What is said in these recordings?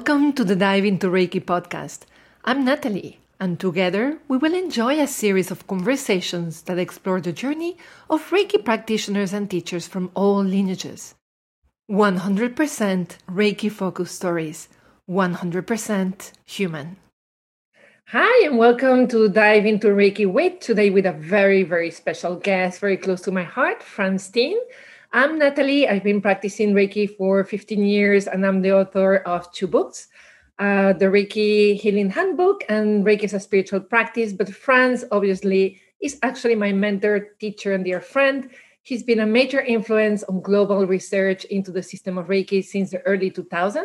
Welcome to the Dive into Reiki podcast. I'm Natalie, and together we will enjoy a series of conversations that explore the journey of Reiki practitioners and teachers from all lineages. 100% Reiki focused stories, 100% human. Hi, and welcome to Dive into Reiki with today with a very, very special guest, very close to my heart, Frans Stiene. I'm Natalie. I've been practicing Reiki for 15 years, and I'm the author of two books uh, The Reiki Healing Handbook and Reiki is a Spiritual Practice. But Frans, obviously, is actually my mentor, teacher, and dear friend. He's been a major influence on global research into the system of Reiki since the early 2000s.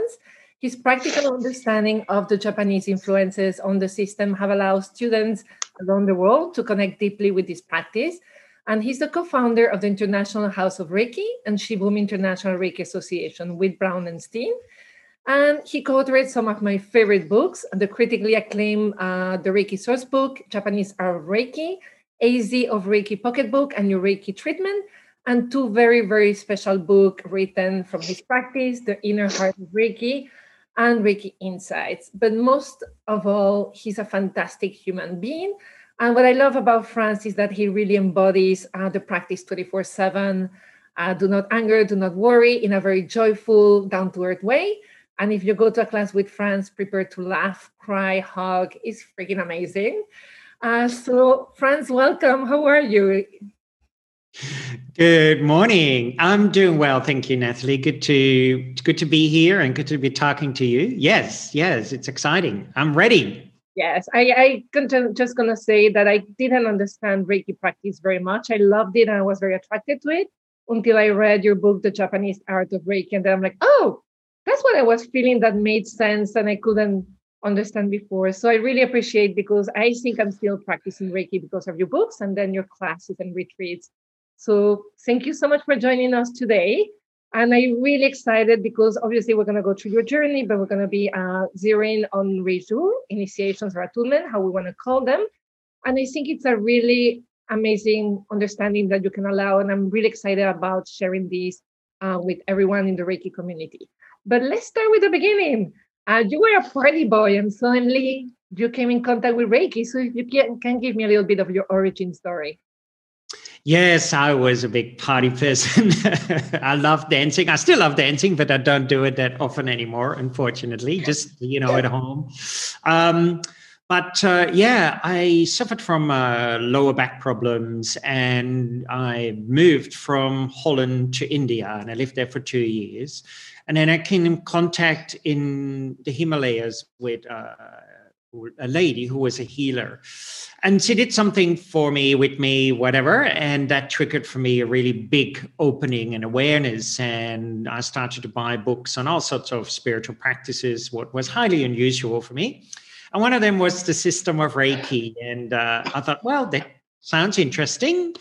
His practical understanding of the Japanese influences on the system have allowed students around the world to connect deeply with this practice and he's the co-founder of the International House of Reiki and Shibumi International Reiki Association with Bronwen Stiene. And he co-authored some of my favorite books, the critically acclaimed uh, The Reiki Source Book, Japanese Art of Reiki, AZ of Reiki Pocketbook, and Your Reiki Treatment, and two very, very special books written from his practice, The Inner Heart of Reiki and Reiki Insights. But most of all, he's a fantastic human being and what I love about Frans is that he really embodies uh, the practice 24 7. Uh, do not anger, do not worry in a very joyful, down to earth way. And if you go to a class with Frans, prepare to laugh, cry, hug. It's freaking amazing. Uh, so, Frans, welcome. How are you? Good morning. I'm doing well, thank you, Natalie. Good to good to be here and good to be talking to you. Yes, yes, it's exciting. I'm ready. Yes, I, I just gonna say that I didn't understand Reiki practice very much. I loved it and I was very attracted to it until I read your book, The Japanese Art of Reiki, and then I'm like, oh, that's what I was feeling that made sense and I couldn't understand before. So I really appreciate because I think I'm still practicing Reiki because of your books and then your classes and retreats. So thank you so much for joining us today. And I'm really excited because obviously we're going to go through your journey, but we're going to be uh, zeroing on Reiju, initiations or attunement, how we want to call them. And I think it's a really amazing understanding that you can allow. And I'm really excited about sharing this uh, with everyone in the Reiki community. But let's start with the beginning. Uh, you were a party boy, and suddenly you came in contact with Reiki. So if you can, can give me a little bit of your origin story. Yes, I was a big party person. I love dancing. I still love dancing, but I don't do it that often anymore, unfortunately, just, you know, at home. Um, but uh, yeah, I suffered from uh, lower back problems and I moved from Holland to India and I lived there for two years. And then I came in contact in the Himalayas with uh, a lady who was a healer. And she did something for me, with me, whatever. And that triggered for me a really big opening and awareness. And I started to buy books on all sorts of spiritual practices, what was highly unusual for me. And one of them was the system of Reiki. And uh, I thought, well, that sounds interesting.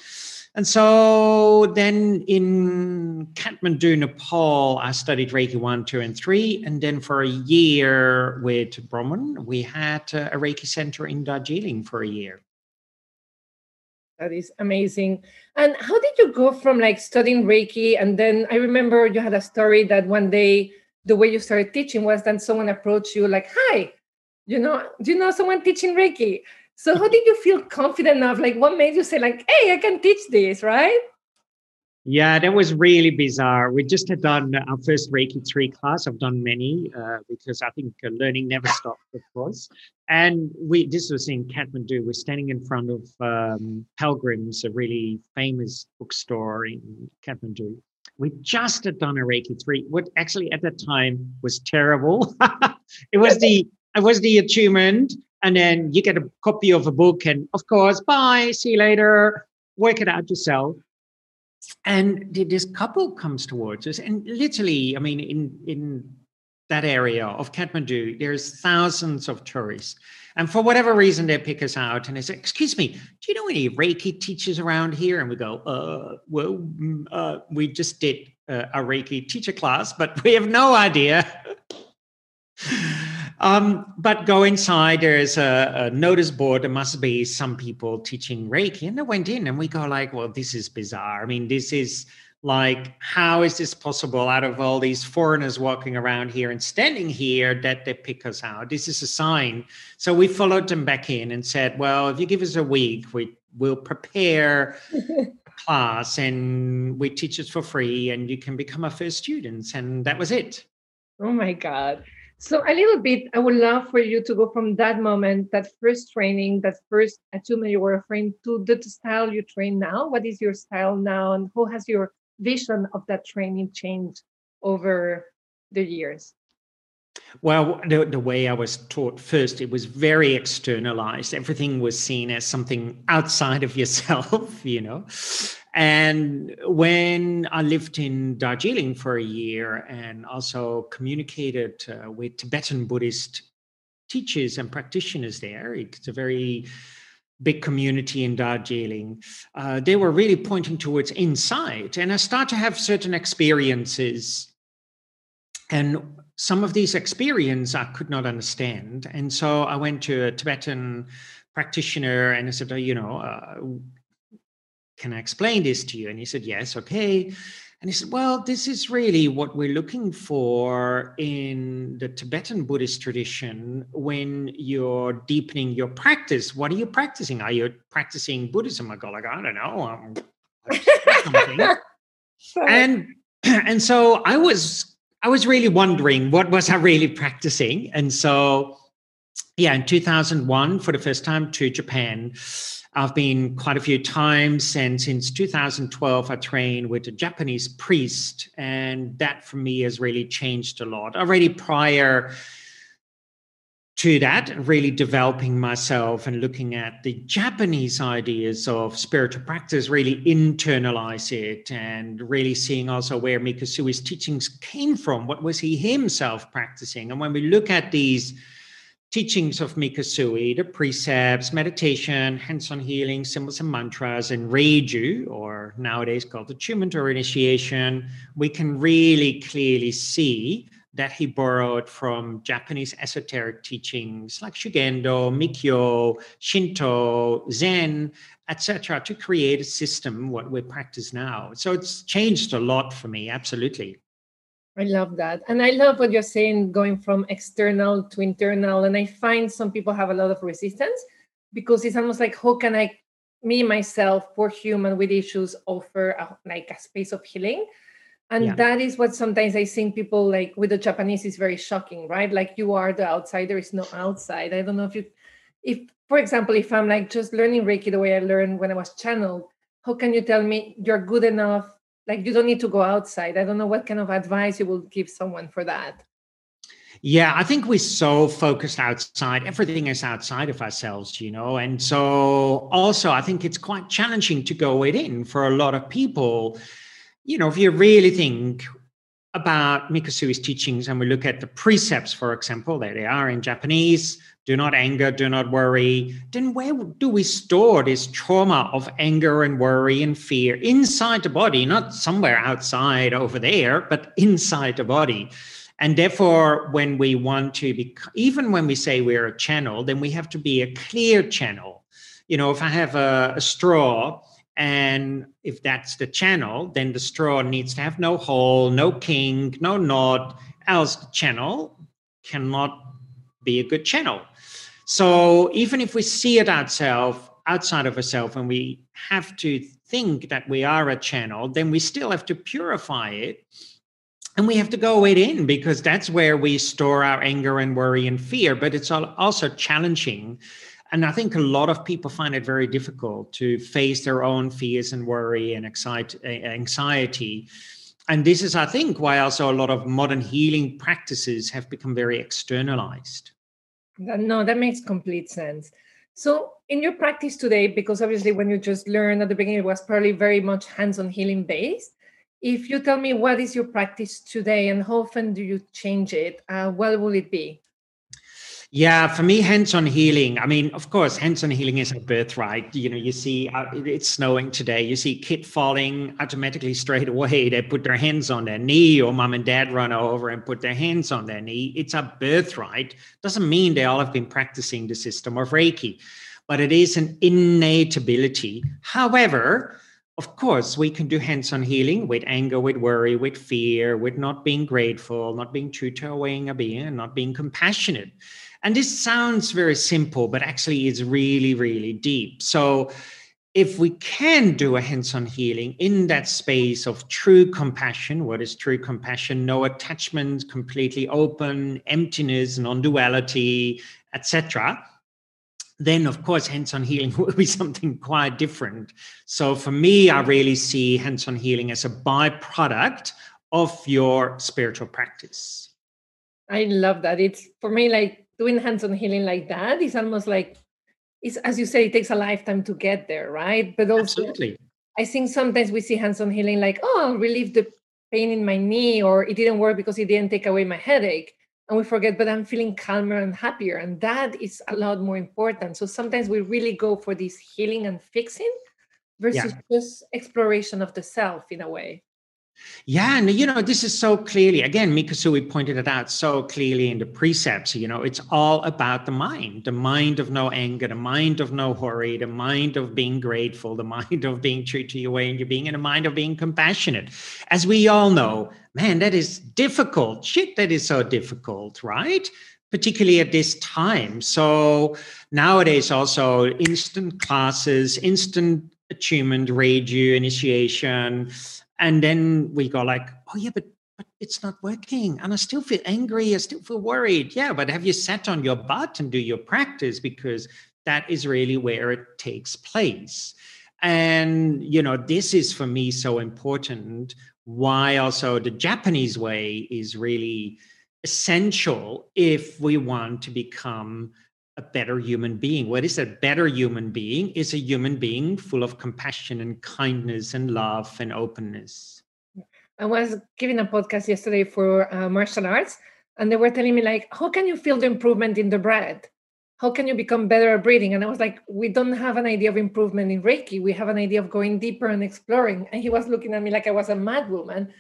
And so then in Kathmandu, Nepal, I studied Reiki 1, 2, and 3. And then for a year with Bronwen, we had uh, a Reiki center in Darjeeling for a year. That is amazing. And how did you go from like studying Reiki? And then I remember you had a story that one day the way you started teaching was that someone approached you like, hi, you know, do you know someone teaching Reiki? So how did you feel confident enough? Like what made you say like, hey, I can teach this, right? Yeah, that was really bizarre. We just had done our first Reiki 3 class. I've done many uh, because I think uh, learning never stops, of course. And we this was in Kathmandu. We're standing in front of um, Pilgrims, a really famous bookstore in Kathmandu. We just had done a Reiki 3, what actually at that time was terrible. it was the it was the attunement and then you get a copy of a book and of course bye see you later work it out yourself. And this couple comes towards us and literally i mean in in that area of kathmandu there's thousands of tourists. And for whatever reason they pick us out and they say excuse me do you know any reiki teachers around here? And we go uh well mm, uh, we just did uh, a reiki teacher class but we have no idea um, but go inside, there's a, a, notice board. There must be some people teaching Reiki. And I went in and we go like, well, this is bizarre. I mean, this is like how is this possible out of all these foreigners walking around here and standing here that they pick us out this is a sign so we followed them back in and said well if you give us a week we will prepare a class and we teach it for free and you can become our first students and that was it oh my god so a little bit i would love for you to go from that moment that first training that first attunement you were afraid to the style you train now what is your style now and how has your vision of that training changed over the years? Well, the, the, way I was taught first, it was very externalized. Everything was seen as something outside of yourself, you know. And when I lived in Darjeeling for a year and also communicated uh, with Tibetan Buddhist teachers and practitioners there, it's a very big community in Darjeeling, uh, they were really pointing towards insight. And I start to have certain experiences. And some of these experiences I could not understand. And so I went to a Tibetan practitioner and I said, oh, you know, uh, can I explain this to you? And he said, yes, okay. And he said, Well, this is really what we're looking for in the Tibetan Buddhist tradition when you're deepening your practice. What are you practicing? Are you practicing Buddhism? I go, like, I don't know. Um, and and so I was I was really wondering what was I really practicing. And so yeah, in 2001, for the first time to Japan, I've been quite a few times, and since 2012, I trained with a Japanese priest, and that for me has really changed a lot. Already prior to that, really developing myself and looking at the Japanese ideas of spiritual practice, really internalize it and really seeing also where Mikao Usui's teachings came from. What was he himself practicing? And when we look at these teachings of Mikao Usui, the precepts, meditation, hands-on healing, symbols and mantras, and Reiju, or nowadays called attunement or initiation, we can really clearly see that he borrowed from Japanese esoteric teachings like Shugendo, Mikkyo, Shinto, Zen, etc., to create a system what we practice now. So it's changed a lot for me, absolutely. I love that. And I love what you're saying, going from external to internal. And I find some people have a lot of resistance because it's almost like, how can I, me, myself, poor human with issues, offer a, like a space of healing? And yeah. that is what sometimes I think people like with the Japanese is very shocking, right? Like you are the outsider, is no outside. I don't know if you, if, for example, if I'm like just learning Reiki the way I learned when I was channeled, how can you tell me you're good enough like you don't need to go outside i don't know what kind of advice you will give someone for that yeah i think we're so focused outside everything is outside of ourselves you know and so also i think it's quite challenging to go within for a lot of people you know if you really think about Mikao Usui's teachings and we look at the precepts for example there they are in japanese do not anger, do not worry, then where do we store this trauma of anger and worry and fear inside the body, not somewhere outside over there, but inside the body? And therefore, when we want to be, even when we say we're a channel, then we have to be a clear channel. You know, if I have a, a straw, and if that's the channel, then the straw needs to have no hole, no kink, no knot, else the channel cannot be a good channel. So even if we see it ourselves, outside of ourselves, and we have to think that we are a channel, then we still have to purify it. And we have to go within because that's where we store our anger and worry and fear. But it's also challenging. And I think a lot of people find it very difficult to face their own fears and worry and anxiety. And this is, I think, why also a lot of modern healing practices have become very externalized. No, that makes complete sense. So, in your practice today, because obviously when you just learned at the beginning, it was probably very much hands on healing based. If you tell me what is your practice today and how often do you change it, uh, what will it be? Yeah, for me, hands-on healing. I mean, of course, hands-on healing is a birthright. You know, you see uh, it's snowing today. You see kid falling automatically straight away. They put their hands on their knee, or mom and dad run over and put their hands on their knee. It's a birthright. Doesn't mean they all have been practicing the system of Reiki, but it is an innate ability. However, of course, we can do hands on healing with anger, with worry, with fear, with not being grateful, not being true to our way of being, and not being compassionate. And this sounds very simple, but actually it's really, really deep. So, if we can do a hands on healing in that space of true compassion, what is true compassion? No attachment, completely open, emptiness, non duality, etc then of course hands-on healing will be something quite different so for me i really see hands-on healing as a byproduct of your spiritual practice i love that it's for me like doing hands-on healing like that is almost like it's as you say it takes a lifetime to get there right but also Absolutely. i think sometimes we see hands-on healing like oh I'll relieve the pain in my knee or it didn't work because it didn't take away my headache and we forget but i'm feeling calmer and happier and that is a lot more important so sometimes we really go for this healing and fixing versus yeah. just exploration of the self in a way yeah, and you know, this is so clearly, again, Mikao Usui pointed it out so clearly in the precepts. You know, it's all about the mind, the mind of no anger, the mind of no worry, the mind of being grateful, the mind of being true to your way and your being, and the mind of being compassionate. As we all know, man, that is difficult. Shit, that is so difficult, right? particularly at this time. So nowadays, also instant classes, instant attunement, radio initiation, and then we go like oh yeah but but it's not working. And i still feel angry i still feel worried. Yeah but have you sat on your butt and do your practice? Because that is really where it takes place. And you know this is for me so important. Why also the japanese way is really essential if we want to become a better human being. What is a better human being? Is a human being full of compassion and kindness and love and openness. I was giving a podcast yesterday for uh, martial arts, and they were telling me like, how can you feel the improvement in the breath? How can you become better at breathing? And I was like, we don't have an idea of improvement in Reiki. We have an idea of going deeper and exploring. And he was looking at me like I was a mad woman.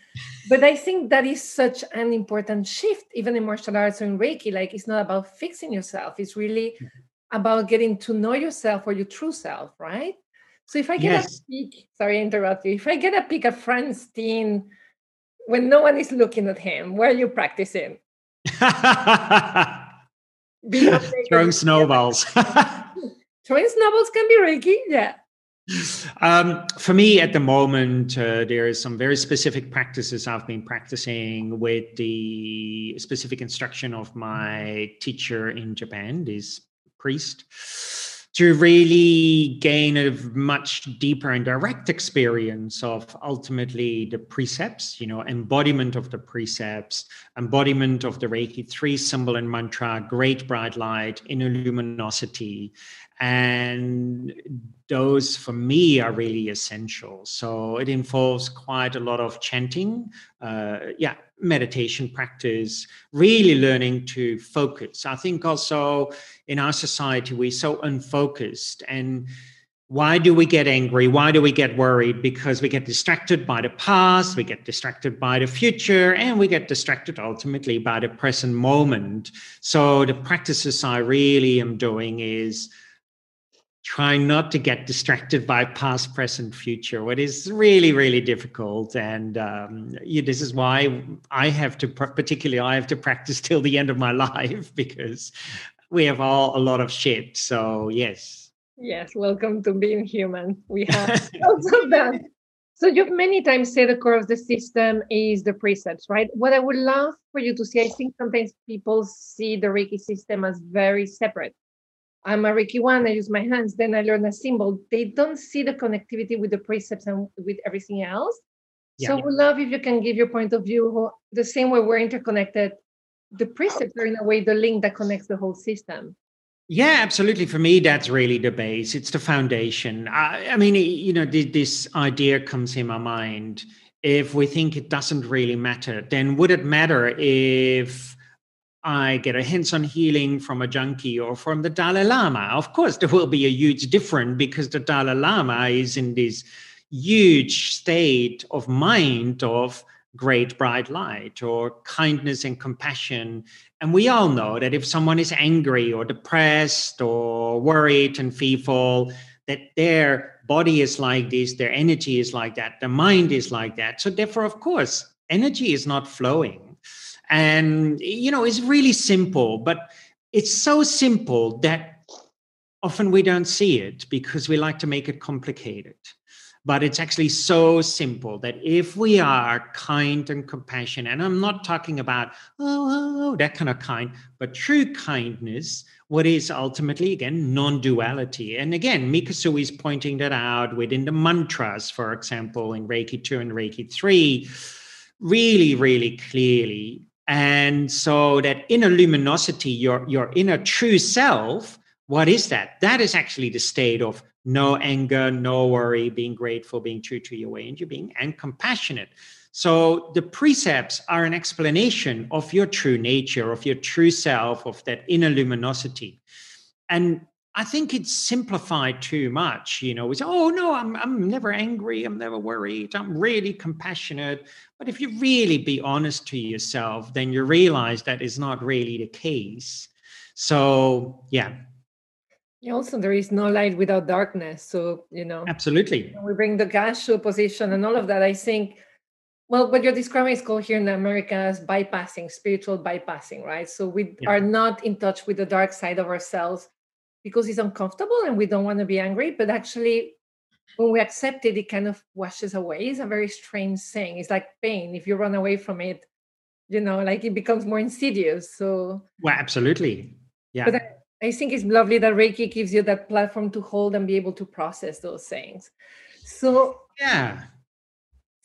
but I think that is such an important shift, even in martial arts or in Reiki. Like it's not about fixing yourself, it's really mm-hmm. about getting to know yourself or your true self, right? So if I get yes. a peek, sorry, I interrupt you. If I get a peek at Frans Stiene when no one is looking at him, where are you practicing? throwing snowballs. throwing snowballs can be Reiki, yeah. Um, for me, at the moment, uh, there is some very specific practices I've been practicing with the specific instruction of my teacher in Japan, this priest to really gain a much deeper and direct experience of ultimately the precepts, you know, embodiment of the precepts, embodiment of the Reiki 3 symbol and mantra, great bright light, inner luminosity. And those for me are really essential. So it involves quite a lot of chanting, uh, yeah, meditation practice, really learning to focus. I think also in our society, we're so unfocused. And why do we get angry? Why do we get worried? Because we get distracted by the past, we get distracted by the future, and we get distracted ultimately by the present moment. So the practices I really am doing is trying not to get distracted by past, present, future, what is really, really difficult. And um, yeah, this is why I have to, particularly, I have to practice till the end of my life because we have all a lot of shit. So, yes. Yes, welcome to being human. We have lots of that. So you've many times said the core of the system is the precepts, right? What I would love for you to see, I think sometimes people see the Reiki system as very separate I'm a Reiki one, I use my hands, then I learn a symbol. They don't see the connectivity with the precepts and with everything else. Yeah, so yeah. we love if you can give your point of view the same way we're interconnected. The precepts are in a way the link that connects the whole system. Yeah, absolutely. For me, that's really the base. It's the foundation. I, I mean, you know, this idea comes in my mind. If we think it doesn't really matter, then would it matter if I get a hands on healing from a junkie or from the Dalai Lama. Of course, there will be a huge difference because the Dalai Lama is in this huge state of mind of great bright light or kindness and compassion. And we all know that if someone is angry or depressed or worried and fearful, that their body is like this, their energy is like that, their mind is like that. So therefore, of course, energy is not flowing. And you know, it's really simple, but it's so simple that often we don't see it because we like to make it complicated. But it's actually so simple that if we are kind and compassionate, and I'm not talking about, oh, oh, oh that kind of kind, but true kindness, what is ultimately, again, non duality. And again, Mikasu is pointing that out within the mantras, for example, in Reiki 2 and Reiki 3, really, really clearly. And so that inner luminosity, your, your inner true self, what is that? That is actually the state of no anger, no worry, being grateful, being true to your way into being, and compassionate. So the precepts are an explanation of your true nature, of your true self, of that inner luminosity. And I think it's simplified too much. You know, it's oh no, I'm I'm never angry, I'm never worried, I'm really compassionate. But if you really be honest to yourself, then you realize that is not really the case. So yeah, also, there is no light without darkness. So, you know, absolutely. We bring the Gassho position and all of that. I think, well, what you're describing is called here in America as bypassing, spiritual bypassing, right? So we yeah. are not in touch with the dark side of ourselves because it's uncomfortable and we don't want to be angry. But actually, when we accept it, it kind of washes away. It's a very strange thing. It's like pain. If you run away from it, you know, like it becomes more insidious. So, well, absolutely. Yeah. But I think it's lovely that Reiki gives you that platform to hold and be able to process those things. So yeah.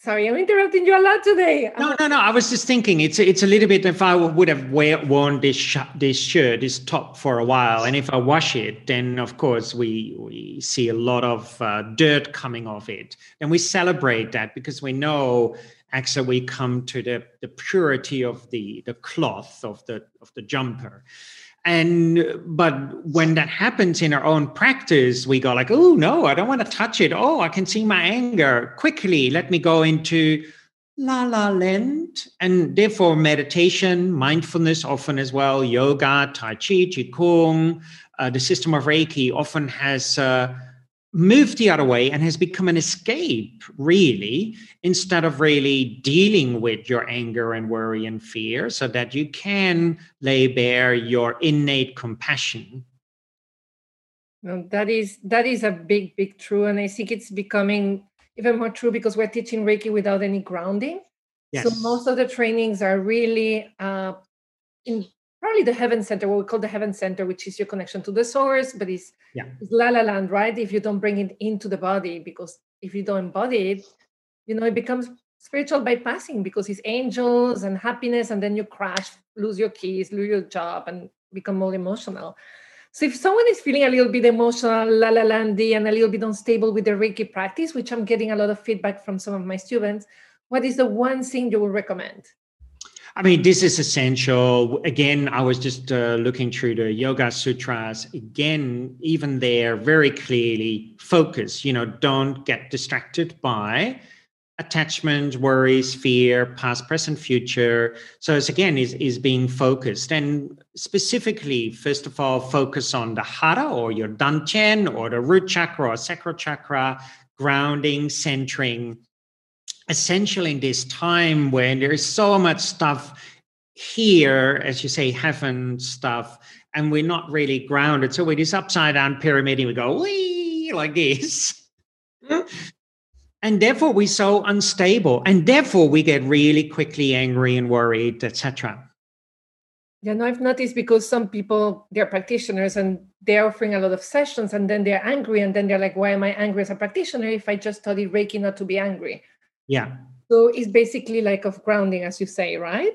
Sorry, I'm interrupting you a lot today. No, no, no. I was just thinking it's it's a little bit. If I would have wear, worn this sh- this shirt, this top for a while, and if I wash it, then of course we we see a lot of uh, dirt coming off it, and we celebrate that because we know actually we come to the the purity of the the cloth of the of the jumper and but when that happens in our own practice we go like oh no i don't want to touch it. Oh i can see my anger. Quickly let me go into la la land. And therefore meditation mindfulness often as well yoga tai chi qigong uh, the system of reiki often has uh, moved the other way and has become an escape, really, instead of really dealing with your anger and worry and fear, so that you can lay bare your innate compassion. Well, that is that is a big, big true, and I think it's becoming even more true because we're teaching Reiki without any grounding. Yes. So most of the trainings are really uh, in probably the heaven center, what we call the heaven center, which is your connection to the source, but it's, yeah. it's la la land, right? If you don't bring it into the body, because if you don't embody it, you know, it becomes spiritual bypassing because it's angels and happiness, and then you crash, lose your keys, lose your job, and become more emotional. So if someone is feeling a little bit emotional, la la landy, and a little bit unstable with the Reiki practice, which I'm getting a lot of feedback from some of my students, what is the one thing you would recommend? I mean, this is essential. Again, I was just uh, looking through the Yoga Sutras. Again, even there, very clearly focus. You know, don't get distracted by attachment, worries, fear, past, present, future. So it's again is is being focused and specifically, first of all, focus on the hara or your dantian or the root chakra or sacral chakra, grounding, centering essential in this time when there is so much stuff here, as you say, heaven stuff, and we're not really grounded. So we're this upside down pyramid, and we go wee like this. and therefore we're so unstable. And therefore we get really quickly angry and worried, etc. Yeah, no, I've noticed because some people they're practitioners and they're offering a lot of sessions and then they're angry and then they're like, why am I angry as a practitioner if I just studied Reiki not to be angry? Yeah. So it's basically like of grounding, as you say, right?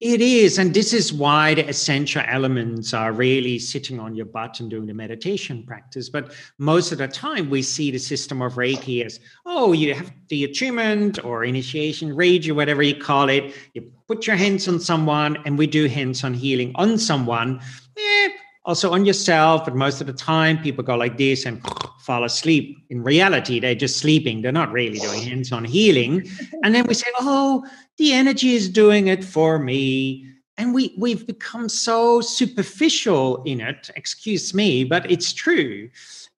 It is. And this is why the essential elements are really sitting on your butt and doing the meditation practice. But most of the time, we see the system of Reiki as oh, you have the attunement or initiation, Reiki, whatever you call it. You put your hands on someone, and we do hands on healing on someone. Eh, also on yourself, but most of the time, people go like this and fall asleep. In reality, they're just sleeping. They're not really doing hands on healing. And then we say, oh, the energy is doing it for me. And we, we've become so superficial in it, excuse me, but it's true.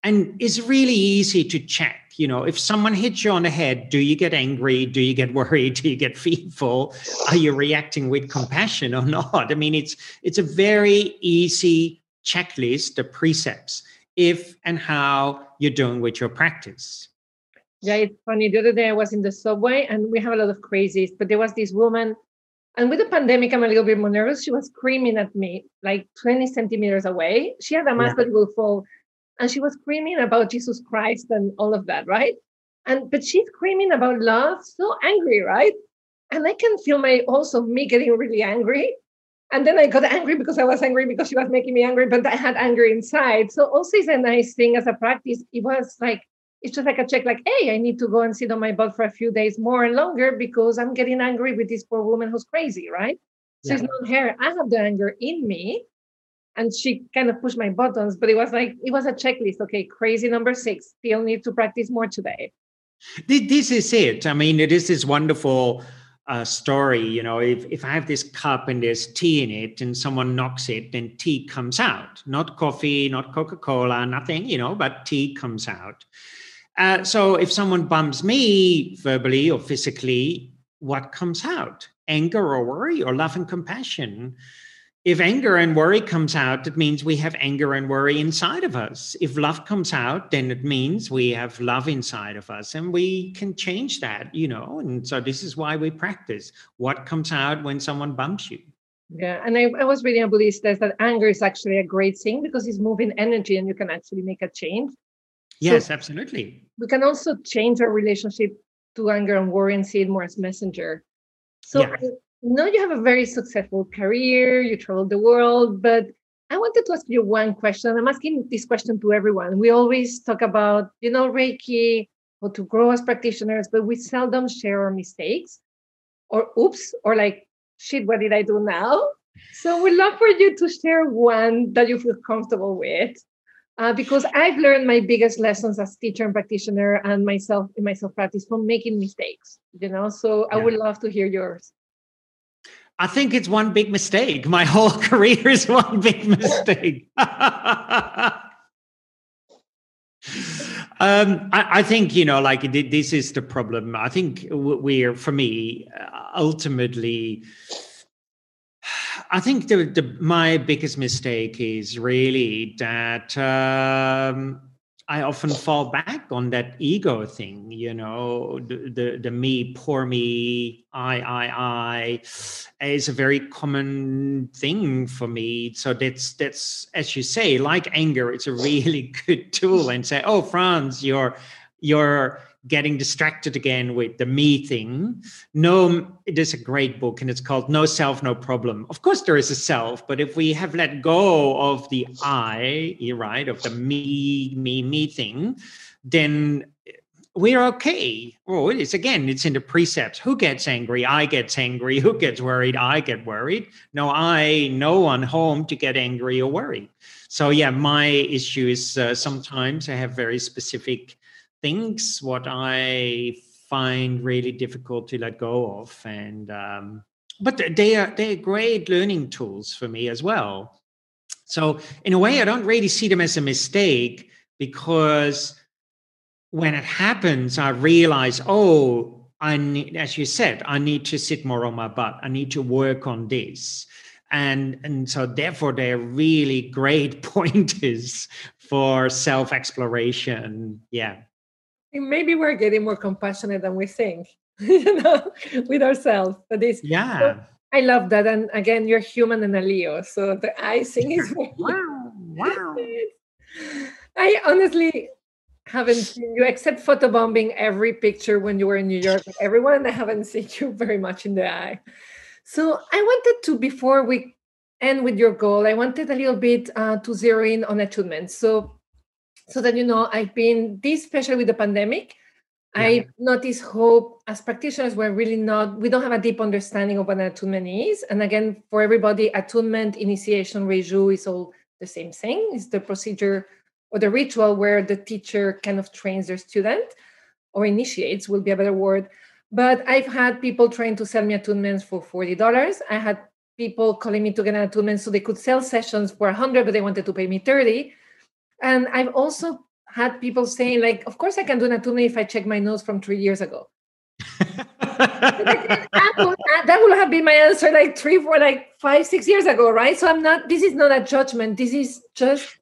and it's really easy to check you know if someone hits you on the head do you get angry do you get worried do you get fearful are you reacting with compassion or not i mean it's it's a very easy checklist the precepts if and how you're doing with your practice yeah it's funny the other day i was in the subway and we have a lot of crazies but there was this woman and with the pandemic i'm a little bit more nervous she was screaming at me like 20 centimeters away she had a mask yeah. that will fall and she was screaming about Jesus Christ and all of that, right? And but she's screaming about love, so angry, right? And I can feel my also me getting really angry. And then I got angry because I was angry because she was making me angry, but I had anger inside. So also it's a nice thing as a practice. It was like it's just like a check, like, hey, I need to go and sit on my butt for a few days more and longer because I'm getting angry with this poor woman who's crazy, right? So yeah. it's not her. I have the anger in me and she kind of pushed my buttons but it was like it was a checklist okay crazy number six still need to practice more today this is it i mean it is this wonderful uh, story you know if, if i have this cup and there's tea in it and someone knocks it then tea comes out. Not coffee not coca-cola nothing you know but tea comes out. Uh, so if someone bumps me verbally or physically what comes out? Anger or worry or love and compassion if anger and worry comes out, it means we have anger and worry inside of us. If love comes out, then it means we have love inside of us and we can change that, you know. And so this is why we practice what comes out when someone bumps you. Yeah. And I, I was reading a Buddhist that anger is actually a great thing because it's moving energy and you can actually make a change. Yes, so absolutely. We can also change our relationship to anger and worry and see it more as messenger. So yeah know you have a very successful career, you travel the world, but I wanted to ask you one question. I'm asking this question to everyone. We always talk about, you know, Reiki, how to grow as practitioners, but we seldom share our mistakes or oops, or like, shit, what did I do now? So we'd love for you to share one that you feel comfortable with. Uh, because I've learned my biggest lessons as teacher and practitioner and myself in my self practice from making mistakes, you know. So yeah. I would love to hear yours. I think it's one big mistake. My whole career is one big mistake. um, I, I, think you know, like this is the problem. I think we're, for me, uh, ultimately, I think the, the my biggest mistake is really that. Um, I often fall back on that ego thing, you know, the, the, the me, poor me, I, I, I is a very common thing for me. So that's that's as you say, like anger, it's a really good tool. And say, oh, Frans, you're you're getting distracted again with the me thing. No, it is a great book and it's called No Self, No Problem. Of course, there is a self, but if we have let go of the I, right, of the me, me, me thing, then we're okay. Oh, it is again, it's in the precepts. Who gets angry? I get angry. Who gets worried? I get worried. No, I, no one home to get angry or worried. So, yeah, my issue is uh, sometimes I have very specific things what I find really difficult to let go of, and um, but they are they're great learning tools for me as well. So in a way, I don't really see them as a mistake because when it happens, I realize, oh, I need, as you said, I need to sit more on my butt. I need to work on this. And, and so therefore they're really great pointers for self exploration. Yeah maybe we're getting more compassionate than we think you know with ourselves. But this yeah. So i love that and again you're human and a leo so the icing is wow wow. I honestly haven't seen you except photobombing every picture when you were in new york with everyone i haven't seen you very much in the eye. So i wanted to before we end with your goal i wanted a little bit uh, to zero in on attunement so so that you know i've been this especially with the pandemic yeah. i noticed hope as practitioners we're really not we don't have a deep understanding of what an attunement is. And again for everybody attunement initiation reiju is all the same thing. It's the procedure or the ritual where the teacher kind of trains their student or initiates will be a better word. But i've had people trying to sell me attunements for $40 i had people calling me to get an attunement so they could sell sessions for 100 but they wanted to pay me 30 and I've also had people saying like, "Of course, I can do an attunement if I check my notes from three years ago." that, will, uh, that will have been my answer like three, four, like five, six years ago, right? So I'm not. This is not a judgment. This is just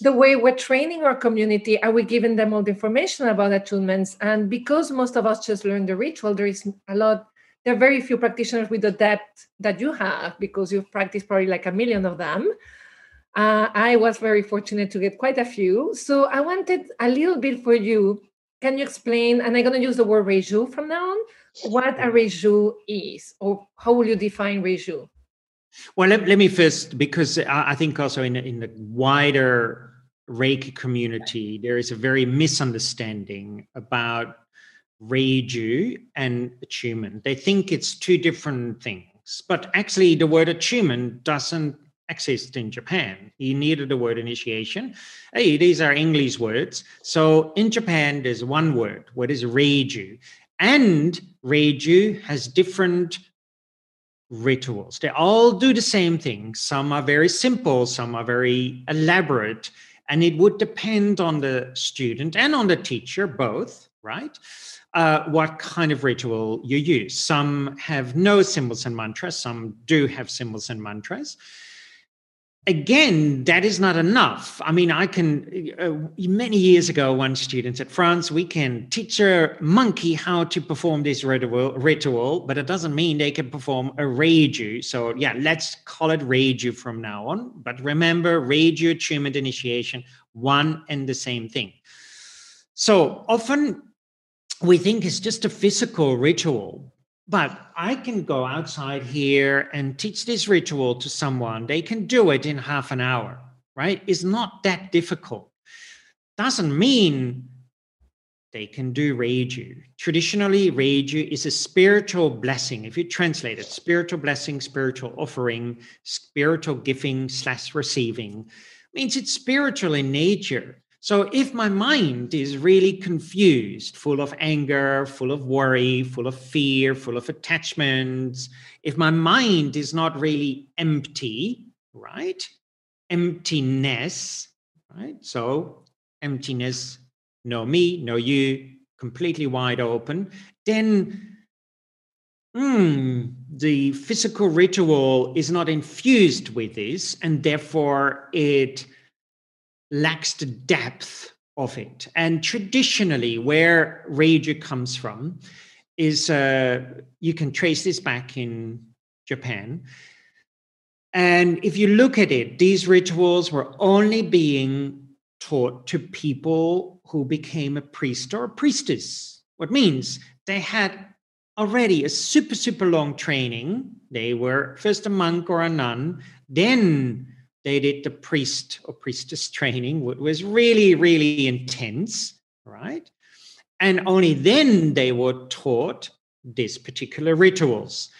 the way we're training our community. Are we giving them all the information about attunements? And because most of us just learn the ritual, there is a lot. There are very few practitioners with the depth that you have because you've practiced probably like a million of them. Uh, I was very fortunate to get quite a few. So I wanted a little bit for you. Can you explain? And I'm going to use the word reiju from now on. What a reiju is, or how will you define reiju? Well, let, let me first, because I think also in, in the wider Reiki community, there is a very misunderstanding about Reiju and attunement. They think it's two different things, but actually, the word attunement doesn't exist in Japan. You needed the word initiation. Hey, these are English words. So in Japan, there's one word, what is Reiju. And Reiju has different rituals. They all do the same thing. Some are very simple, some are very elaborate. And it would depend on the student and on the teacher, both, right? Uh, what kind of ritual you use. Some have no symbols and mantras, some do have symbols and mantras again, that is not enough. I mean, I can, uh, many years ago, one student said, Frans, we can teach a monkey how to perform this ritual, ritual, but it doesn't mean they can perform a reiju. So, yeah, let's call it reiju from now on. But remember, reiju, attunement, initiation, one and the same thing. So often we think it's just a physical ritual, but I can go outside here and teach this ritual to someone. They can do it in half an hour, right? It's not that difficult. Doesn't mean they can do Reiju. Traditionally, Reiju is a spiritual blessing. If you translate it, spiritual blessing, spiritual offering, spiritual giving slash receiving, means it's spiritual in nature. So if my mind is really confused, full of anger, full of worry, full of fear, full of attachments, if my mind is not really empty, right? Emptiness, right? So emptiness, no me, no you, completely wide open, then mm, the physical ritual is not infused with this, and therefore it lacks the depth of it. And traditionally, where Reiju comes from is uh, you can trace this back in Japan. And if you look at it, these rituals were only being taught to people who became a priest or a priestess. What means they had already a super, super long training. They were first a monk or a nun, then they did the priest or priestess training, which was really, really intense, right? And only then they were taught these particular rituals.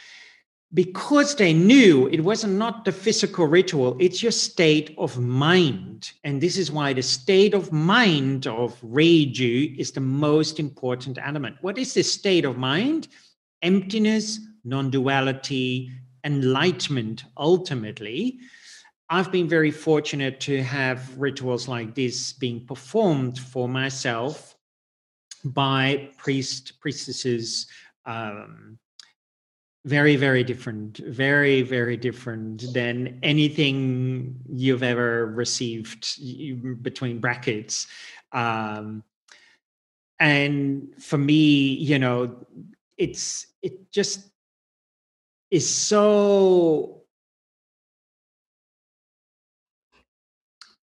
Because they knew it was not the physical ritual, it's your state of mind. And this is why the state of mind of Reiju is the most important element. What is this state of mind? Emptiness, non duality, enlightenment, ultimately. I've been very fortunate to have rituals like this being performed for myself by priest priestesses um, very very different very very different than anything you've ever received between brackets. Um, and for me you know it's it just is so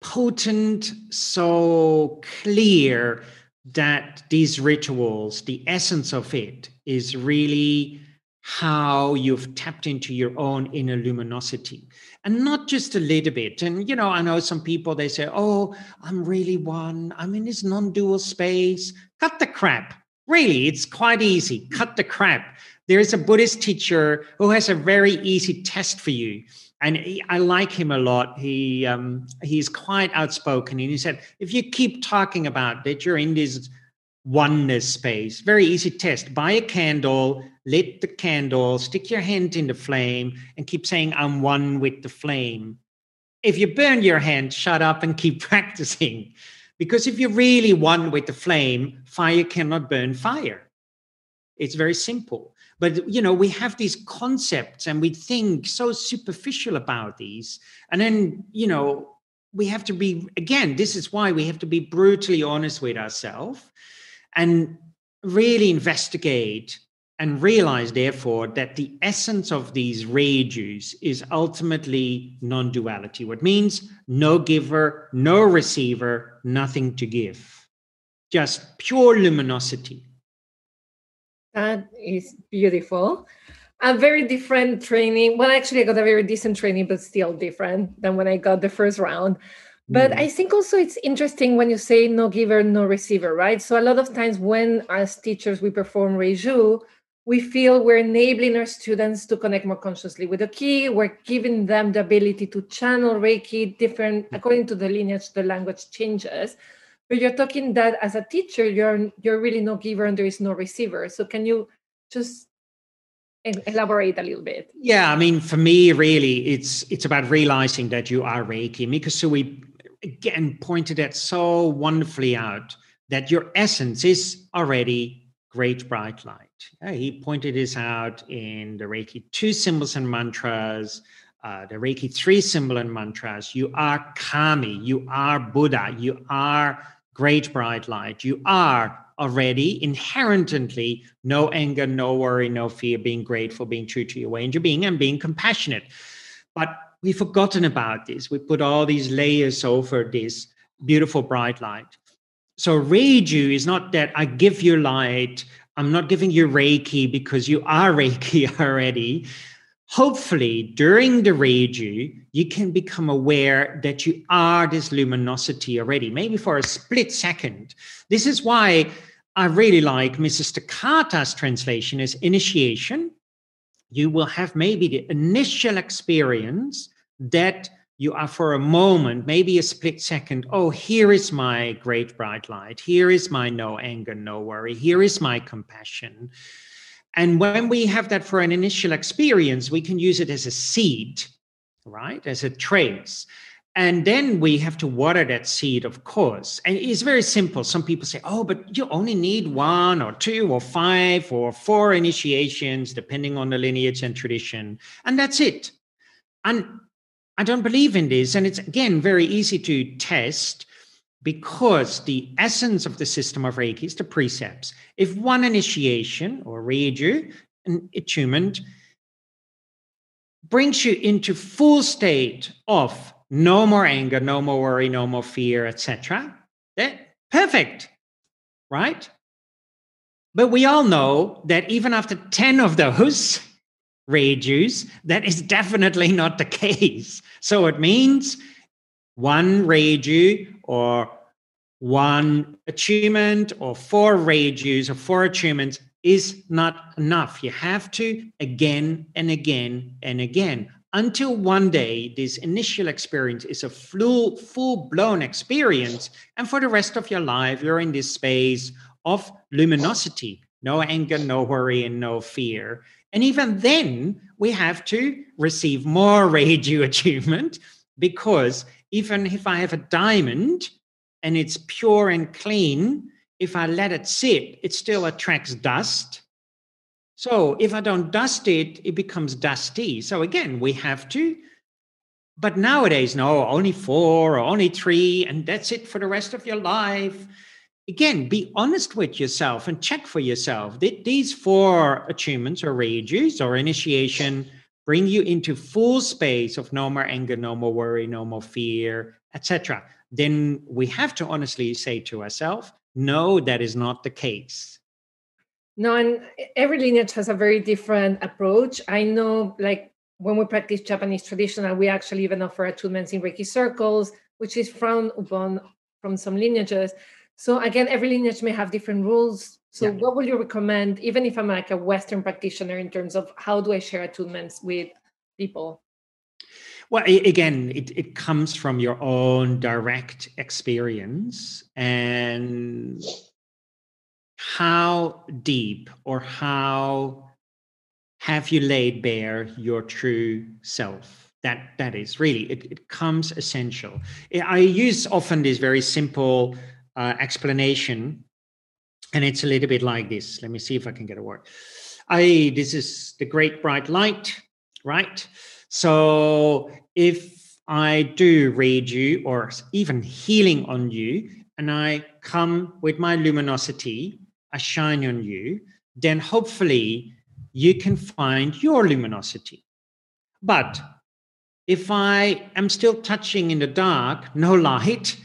potent, so clear that these rituals, the essence of it, is really how you've tapped into your own inner luminosity. And not just a little bit. And you know i know some people they say oh i'm really one. I'm in this non-dual space. Cut the crap. Really it's quite easy. Cut the crap there's a buddhist teacher who has a very easy test for you and he, I like him a lot. He um, he's quite outspoken, and he said, if you keep talking about that you're in this oneness space, very easy test. Buy a candle, lit the candle, stick your hand in the flame, and keep saying, "I'm one with the flame." If you burn your hand, shut up and keep practicing. Because if you're really one with the flame, fire cannot burn fire. It's very simple. But you know, we have these concepts and we think so superficial about these. And then, you know, we have to be again, this is why we have to be brutally honest with ourselves and really investigate and realize therefore that the essence of these reijus is ultimately non-duality what means no giver no receiver nothing to give just pure luminosity that is beautiful a very different training well actually i got a very decent training but still different than when i got the first round but mm. I think also it's interesting when you say no giver, no receiver, right? So a lot of times when as teachers we perform Reiju, we feel we're enabling our students to connect more consciously with the key. We're giving them the ability to channel Reiki different according to the lineage, the language changes. But you're talking that as a teacher, you're you're really no giver and there is no receiver. So can you just elaborate a little bit? Yeah, I mean, for me, really, it's it's about realizing that you are Reiki. Mikao Usui again pointed that so wonderfully out that your essence is already great bright light. Yeah, he pointed this out in the Reiki 2 symbols and mantras, uh, the Reiki 3 symbol and mantras. You are Kami, you are Buddha, you are great bright light, you are already inherently no anger, no worry, no fear, being grateful, being true to your way and your being, and being compassionate. But we've forgotten about this. We put all these layers over this beautiful bright light. So Reiju is not that I give you light, I'm not giving you Reiki because you are Reiki already. Hopefully, during the Reiju, you can become aware that you are this luminosity already, maybe for a split second. This is why I really like Mrs. Takata's translation as initiation you will have maybe the initial experience that you are for a moment, maybe a split second, oh, here is my great bright light. Here is my no anger, no worry. Here is my compassion. And when we have that for an initial experience, we can use it as a seed, right? As a trace. And then we have to water that seed, of course. And it's very simple. Some people say, oh, but you only need one or two or five or four initiations, depending on the lineage and tradition. And that's it. And I don't believe in this. And it's, again, very easy to test because the essence of the system of Reiki is the precepts. If one initiation or reiju, an attunement, brings you into full state of no more anger, no more worry, no more fear, etc. that Perfect, right? But we all know that even after 10 of those reijus, that is definitely not the case. So it means one reiju or one attunement or four reijus or four attunements is not enough. You have to again and again and again until one day this initial experience is a full full blown experience and for the rest of your life you're in this space of luminosity no anger no worry and no fear and even then we have to receive more reiju attunement because even if i have a diamond and it's pure and clean if i let it sit it still attracts dust so if I don't dust it, it becomes dusty. So again, we have to. But nowadays, no, only four or only three, and that's it for the rest of your life. Again, be honest with yourself and check for yourself. Did these four attunements or reijus or initiation bring you into full space of no more anger, no more worry, no more fear, etc.? Then we have to honestly say to ourselves, no, that is not the case no, and every lineage has a very different approach. I know, like when we practice Japanese traditional, we actually even offer attunements in Reiki circles, which is frowned upon from some lineages. So again, every lineage may have different rules. So yeah. what would you recommend, even if I'm like a Western practitioner, in terms of how do I share attunements with people? Well, again, it, it comes from your own direct experience. And how deep or how have you laid bare your true self? that that is really it, it comes essential i use often this very simple uh, explanation and it's a little bit like this. Let me see if i can get a word. I this is the great bright light right? So if i do reiju or even healing on you and i come with my luminosity i shine on you then hopefully you can find your luminosity. But if I am still touching in the dark, no light,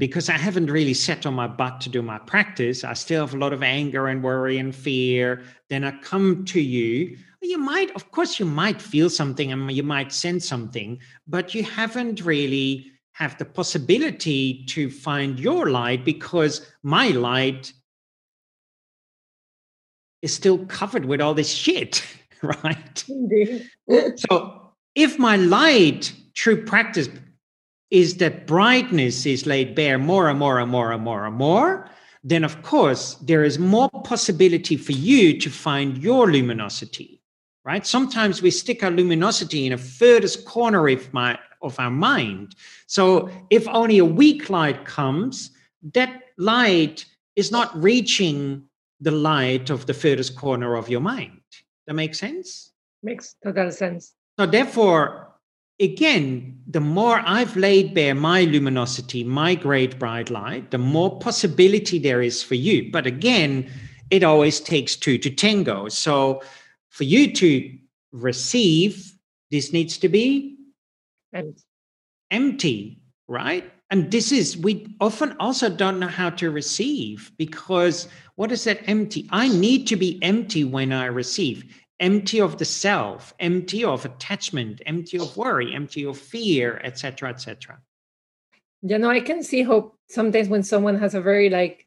because I haven't really sat on my butt to do my practice, I still have a lot of anger and worry and fear, then I come to you. You might, of course, you might feel something and you might sense something, but you haven't really have the possibility to find your light because my light is still covered with all this shit, right? Indeed. so if my light true practice is that brightness is laid bare more and more and more and more and more, then of course there is more possibility for you to find your luminosity, right? Sometimes we stick our luminosity in a furthest corner of my of our mind. So if only a weak light comes, that light is not reaching the light of the furthest corner of your mind. That makes sense? Makes total sense. So therefore, again, the more I've laid bare my luminosity, my great bright light, the more possibility there is for you. But again, it always takes two to tango. So for you to receive, this needs to be empty, empty right? And this is, we often also don't know how to receive because what is that empty? I need to be empty when I receive empty of the self, empty of attachment, empty of worry, empty of fear, etc., etc. You know, I can see how sometimes when someone has a very like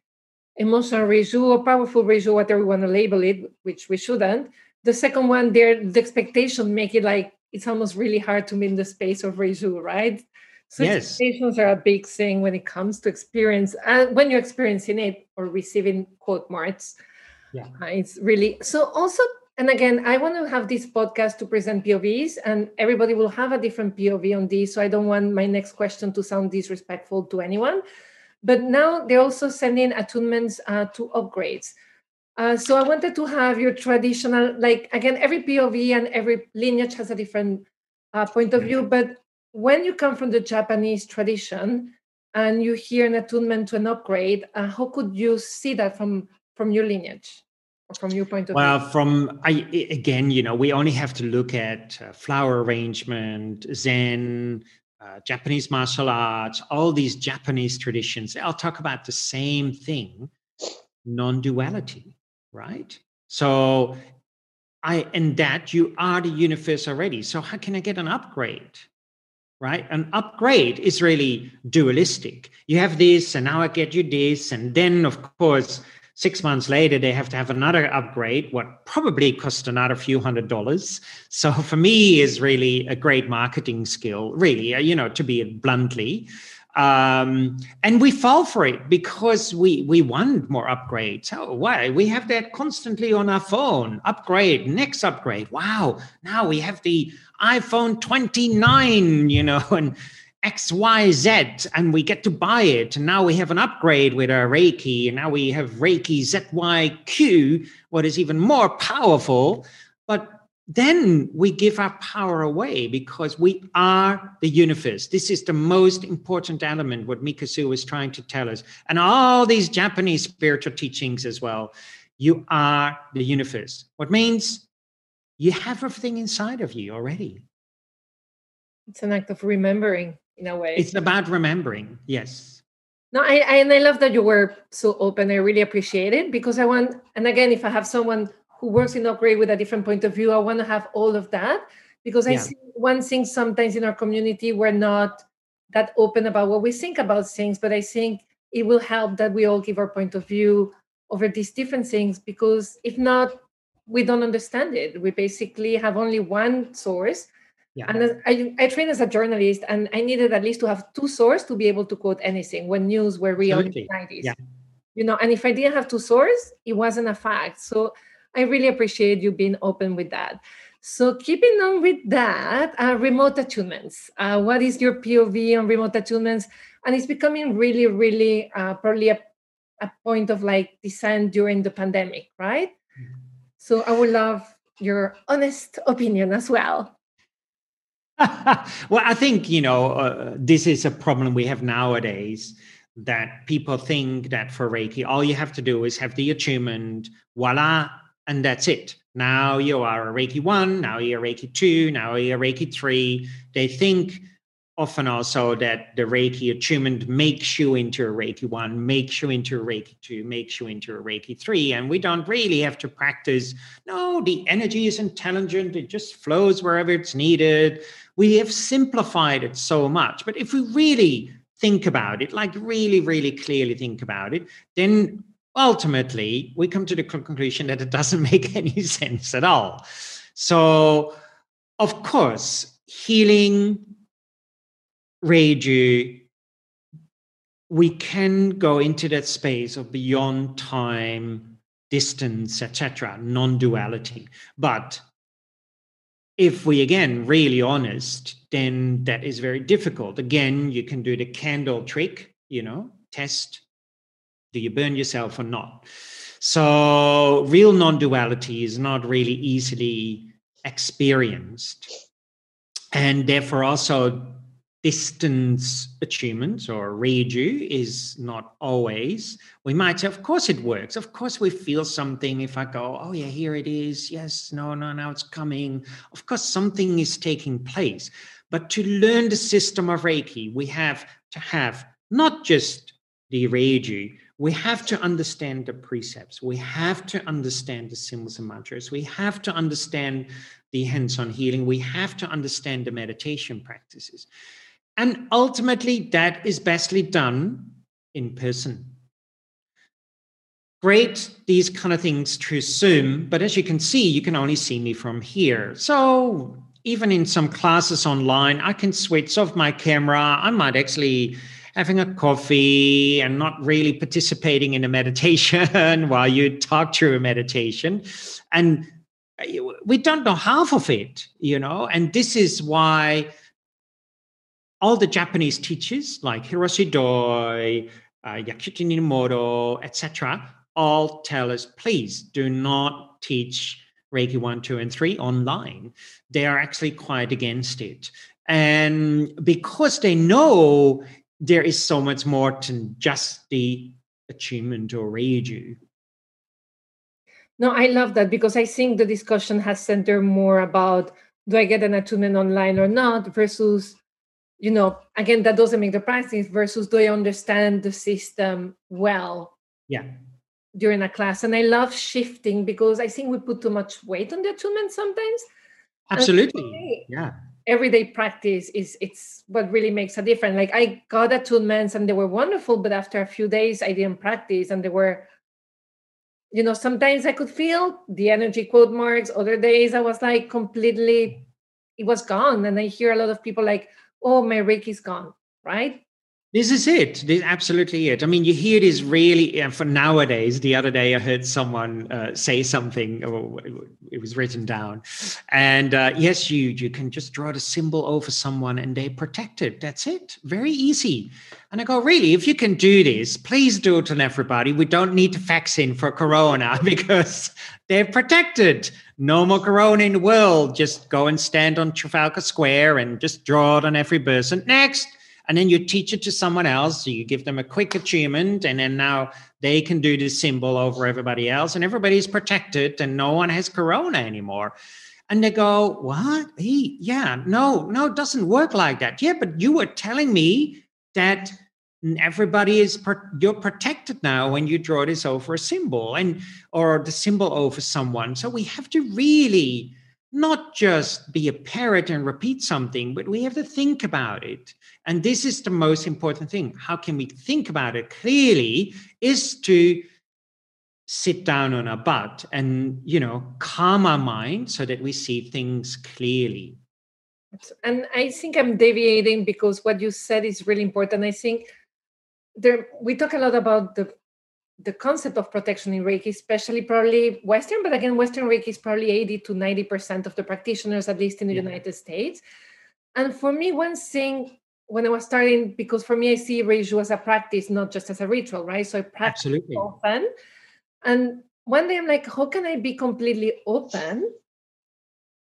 emotional reiju or powerful reiju, whatever we want to label it, which we shouldn't. The second one, there the expectation make it like it's almost really hard to meet the space of reiju, right? So yes. expectations are a big thing when it comes to experience, and uh, when you're experiencing it or receiving quote marks. Yeah, uh, it's really so. Also, and again, I want to have this podcast to present POVs, and everybody will have a different POV on this. So I don't want my next question to sound disrespectful to anyone. But now they're also sending attunements uh, to upgrades. Uh, so I wanted to have your traditional, like again, every POV and every lineage has a different uh, point of view. But when you come from the Japanese tradition and you hear an attunement to an upgrade, uh, how could you see that from from your lineage? From your point of well, view? Well, from I again, you know, we only have to look at uh, flower arrangement, Zen, uh, Japanese martial arts, all these Japanese traditions. I'll talk about the same thing, non-duality, right? So, I in that you are the universe already. So how can I get an upgrade? Right? An upgrade is really dualistic. You have this, and now I get you this, and then of course Six months later, they have to have another upgrade, what probably cost another few hundred dollars. So for me, is really a great marketing skill, really, uh, you know, to be bluntly. Um, and we fall for it because we we want more upgrades. Oh, why? We have that constantly on our phone. Upgrade, next upgrade. Wow! Now we have the iPhone 29, you know, and XYZ and we get to buy it. And now we have an upgrade with our Reiki. And now we have Reiki ZYQ, what is even more powerful. But then we give our power away because we are the universe. This is the most important element, what Mikao Usui was trying to tell us. And all these Japanese spiritual teachings as well. You are the universe. What means you have everything inside of you already. It's an act of remembering in a way. It's about remembering. Yes. No, I, I and I love that you were so open. I really appreciate it because I want, and again, if I have someone who works in upgrade with a different point of view, I want to have all of that because I yeah. see one thing sometimes in our community we're not that open about what we think about things, but I think it will help that we all give our point of view over these different things because if not, we don't understand it. We basically have only one source yeah. And I, I trained as a journalist, and I needed at least to have two sources to be able to quote anything when news were real Absolutely. in the 90s. Yeah. You know, and if I didn't have two sources, it wasn't a fact. So I really appreciate you being open with that. So, keeping on with that, uh, remote attunements. Uh, what is your POV on remote attunements? And it's becoming really, really uh, probably a, a point of like design during the pandemic, right? Mm-hmm. So, I would love your honest opinion as well. well, I think, you know, uh, this is a problem we have nowadays that people think that for Reiki, all you have to do is have the attunement, voila, and that's it. Now you are a Reiki one, now you're a Reiki two, now you're a Reiki three. They think often also that the Reiki attunement makes you into a Reiki one, makes you into a Reiki two, makes you into a Reiki three. And we don't really have to practice. No, the energy is intelligent, it just flows wherever it's needed. We have simplified it so much. But if we really think about it, like really, really clearly think about it, then ultimately we come to the conclusion that it doesn't make any sense at all. So, of course, healing, Reiju, we can go into that space of beyond time, distance, etc., non-duality. But if we again really honest then that is very difficult. Again you can do the candle trick you know test do you burn yourself or not? So real non-duality is not really easily experienced. And therefore also distance attunement or reiju is not always. We might say, of course it works. Of course we feel something if I go, oh yeah, here it is. Yes, no, no, now it's coming. Of course something is taking place. But to learn the system of Reiki, we have to have not just the reiju, we have to understand the precepts. We have to understand the symbols and mantras. We have to understand the hands on healing. We have to understand the meditation practices. And ultimately, that is bestly done in person. Great, these kind of things through Zoom, but as you can see, you can only see me from here. So even in some classes online, I can switch off my camera. I might actually having a coffee and not really participating in a meditation while you talk through a meditation. And uh, we don't know half of it, you know, and this is why all the Japanese teachers like Hiroshi Doi, uh, Inamoto, etc., all tell us, please do not teach Reiki 1, 2, and 3 online. They are actually quite against it. And because they know there is so much more than just the attunement or Reiju. No, I love that because I think the discussion has centered more about do I get an attunement online or not versus you know, again, that doesn't make the practice versus do I understand the system well? Yeah. During a class. And I love shifting because I think we put too much weight on the attunement sometimes. Absolutely. yeah. Everyday practice is it's what really makes a difference. Like I got attunements and they were wonderful, but after a few days I didn't practice and they were you know, sometimes I could feel the energy quote marks. Other days I was like completely, it was gone. And I hear a lot of people like, oh, my Reiki's gone, right? This is it. This is absolutely it. I mean, you hear this really uh, for nowadays. The other day, I heard someone uh, say something. Oh, it was written down, and uh, yes, you you can just draw the symbol over someone, and they're protected. That's it. Very easy. And I go, really? If you can do this, please do it on everybody. We don't need to vaccine for Corona because they're protected. No more Corona in the world. Just go and stand on Trafalgar Square and just draw it on every person. Next and then you teach it to someone else. So you give them a quick attunement, and then now they can do this symbol over everybody else, and everybody's protected, and no one has corona anymore. And they go, What? He, yeah, no, no, it doesn't work like that. Yeah, but you were telling me that everybody is you're protected now when you draw this over a symbol and or the symbol over someone so we have to really not just be a parrot and repeat something, but we have to think about it. And this is the most important thing. How can we think about it clearly is to sit down on our butt and, you know, calm our mind so that we see things clearly. And I think I'm deviating because what you said is really important. I think there we talk a lot about the the concept of protection in Reiki, especially probably Western, but again, Western Reiki is probably 80 to 90% of the practitioners, at least in the yeah. United States. And for me, one thing when I was starting, because for me, I see Reiju as a practice, not just as a ritual, right? So I practice Absolutely. often. And one day I'm like, how can I be completely open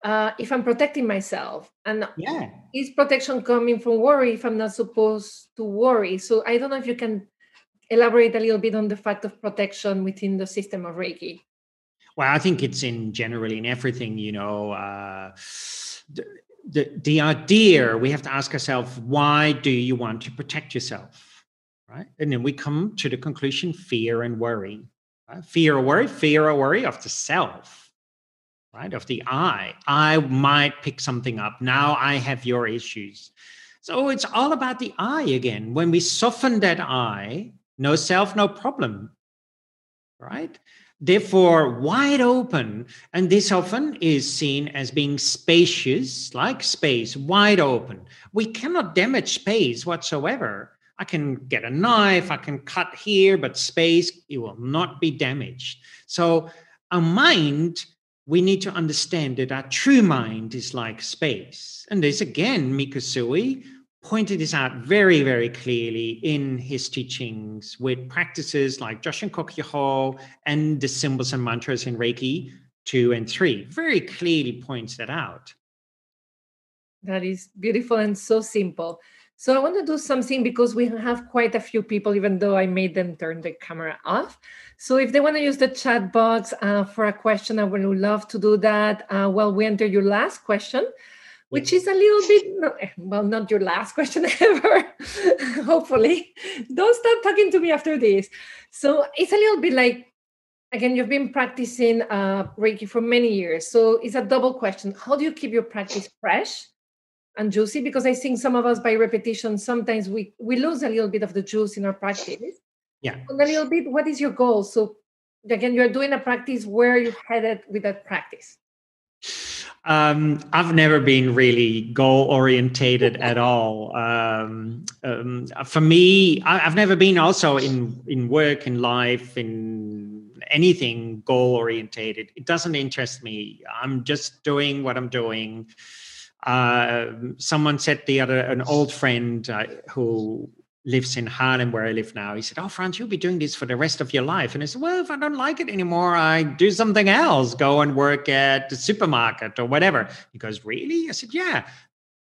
uh, if I'm protecting myself? And yeah. is protection coming from worry if I'm not supposed to worry? So I don't know if you can elaborate a little bit on the fact of protection within the system of Reiki. Well, I think it's in generally in everything, you know. Uh, the, the idea we have to ask ourselves why do you want to protect yourself right and then we come to the conclusion fear and worry right? fear or worry fear or worry of the self right of the i i might pick something up. Now i have your issues. So it's all about the i again. When we soften that i no self no problem right? Therefore wide open and this often is seen as being spacious like space wide open. We cannot damage space whatsoever. I can get a knife i can cut here but space it will not be damaged. So a mind we need to understand that our true mind is like space and this again Mikao Usui pointed this out very, very clearly in his teachings with practices like Joshin Kokyu and the symbols and mantras in Reiki 2 and 3. Very clearly points that out. That is beautiful and so simple. So I want to do something because we have quite a few people, even though I made them turn the camera off. So if they want to use the chat box uh, for a question, I would love to do that. Uh, while we enter your last question which is a little bit well not your last question ever hopefully. Don't stop talking to me after this. So it's a little bit like again you've been practicing uh, reiki for many years. So it's a double question. How do you keep your practice fresh and juicy because i think some of us by repetition sometimes we we lose a little bit of the juice in our practice yeah and a little bit what is your goal so again you're doing a practice where you headed with that practice um, I've never been really goal orientated at all. Um, um, for me, I, have never been also in in work, in life, in anything goal orientated. It doesn't interest me. I'm just doing what I'm doing. Uh, someone said the other, an old friend uh, who lives in Harlem, where I live now. He said, Oh, Frans, you'll be doing this for the rest of your life. And I said, Well, if I don't like it anymore, I do something else, go and work at the supermarket or whatever. He goes, Really? I said, Yeah.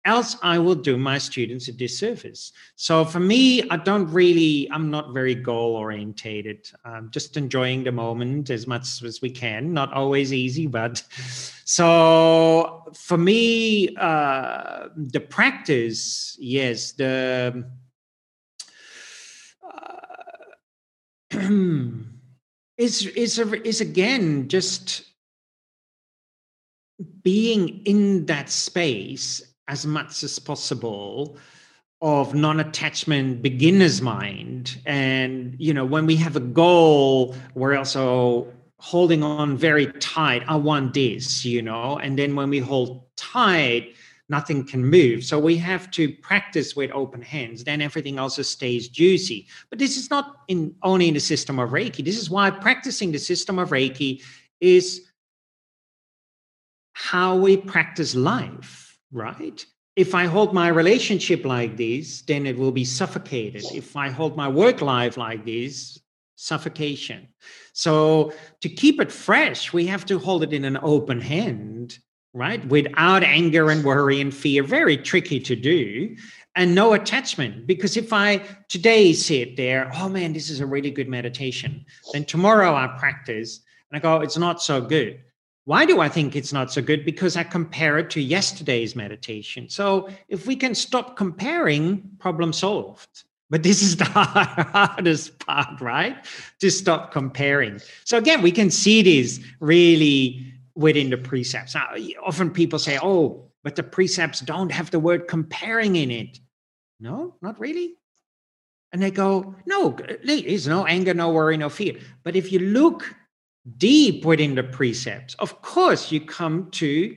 Else, I will do my students a disservice. So for me, I don't really, I'm not very goal orientated. I'm just enjoying the moment as much as we can. Not always easy, but so for me, uh, the practice, yes, the is is a, is again just being in that space as much as possible of non-attachment beginner's mind and you know when we have a goal we're also holding on very tight i want this you know and then when we hold tight nothing can move. So we have to practice with open hands. Then everything also stays juicy. But this is not in only in the system of Reiki. This is why practicing the system of Reiki is how we practice life, right? If I hold my relationship like this, then it will be suffocated. If I hold my work life like this, suffocation. So to keep it fresh, we have to hold it in an open hand right? Without anger and worry and fear, very tricky to do. And no attachment. Because if I today sit there, oh man, this is a really good meditation, then tomorrow I practice and I go, it's not so good. Why do I think it's not so good? Because I compare it to yesterday's meditation. So if we can stop comparing, problem solved. But this is the hardest part, right? To stop comparing. So again, we can see this really within the precepts. Now, often people say, oh, but the precepts don't have the word comparing in it. No, not really. And they go, no, there's no anger, no worry, no fear. But if you look deep within the precepts, of course, you come to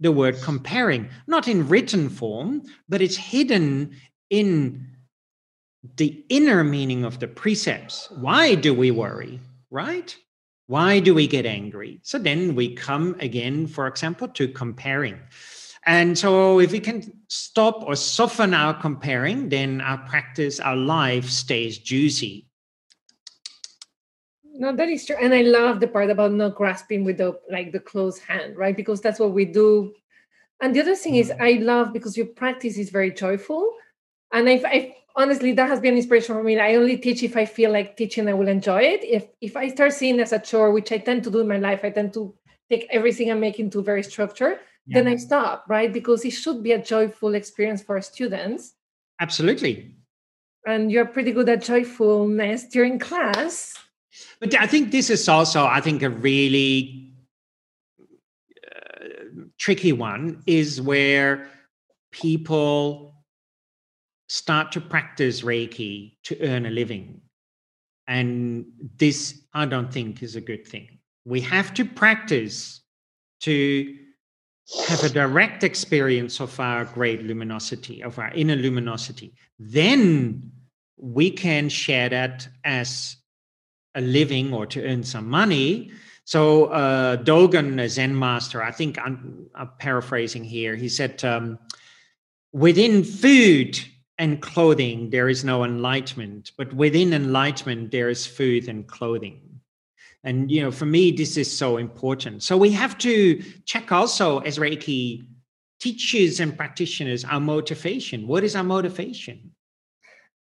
the word comparing, not in written form, but it's hidden in the inner meaning of the precepts. Why do we worry, right? Why do we get angry? So then we come again, for example, to comparing. And so if we can stop or soften our comparing, then our practice, our life stays juicy. No, that is true. And I love the part about not grasping with the like the closed hand, right? Because that's what we do. And the other thing is mm. I love because your practice is very joyful. And I, I honestly that has been an inspiration for me i only teach if i feel like teaching i will enjoy it if if i start seeing as a chore which i tend to do in my life i tend to take everything i'm making to very structured yeah. then i stop right because it should be a joyful experience for students absolutely and you're pretty good at joyfulness during class but i think this is also i think a really uh, tricky one is where people start to practice Reiki to earn a living. And this, I don't think, is a good thing. We have to practice to have a direct experience of our great luminosity, of our inner luminosity. Then we can share that as a living or to earn some money. So uh, Dogen, a Zen master, I think I'm, I'm paraphrasing here, he said, um, within food, and clothing, there is no enlightenment. But within enlightenment, there is food and clothing. And you know, for me, this is so important. So we have to check also as Reiki teachers and practitioners our motivation. What is our motivation?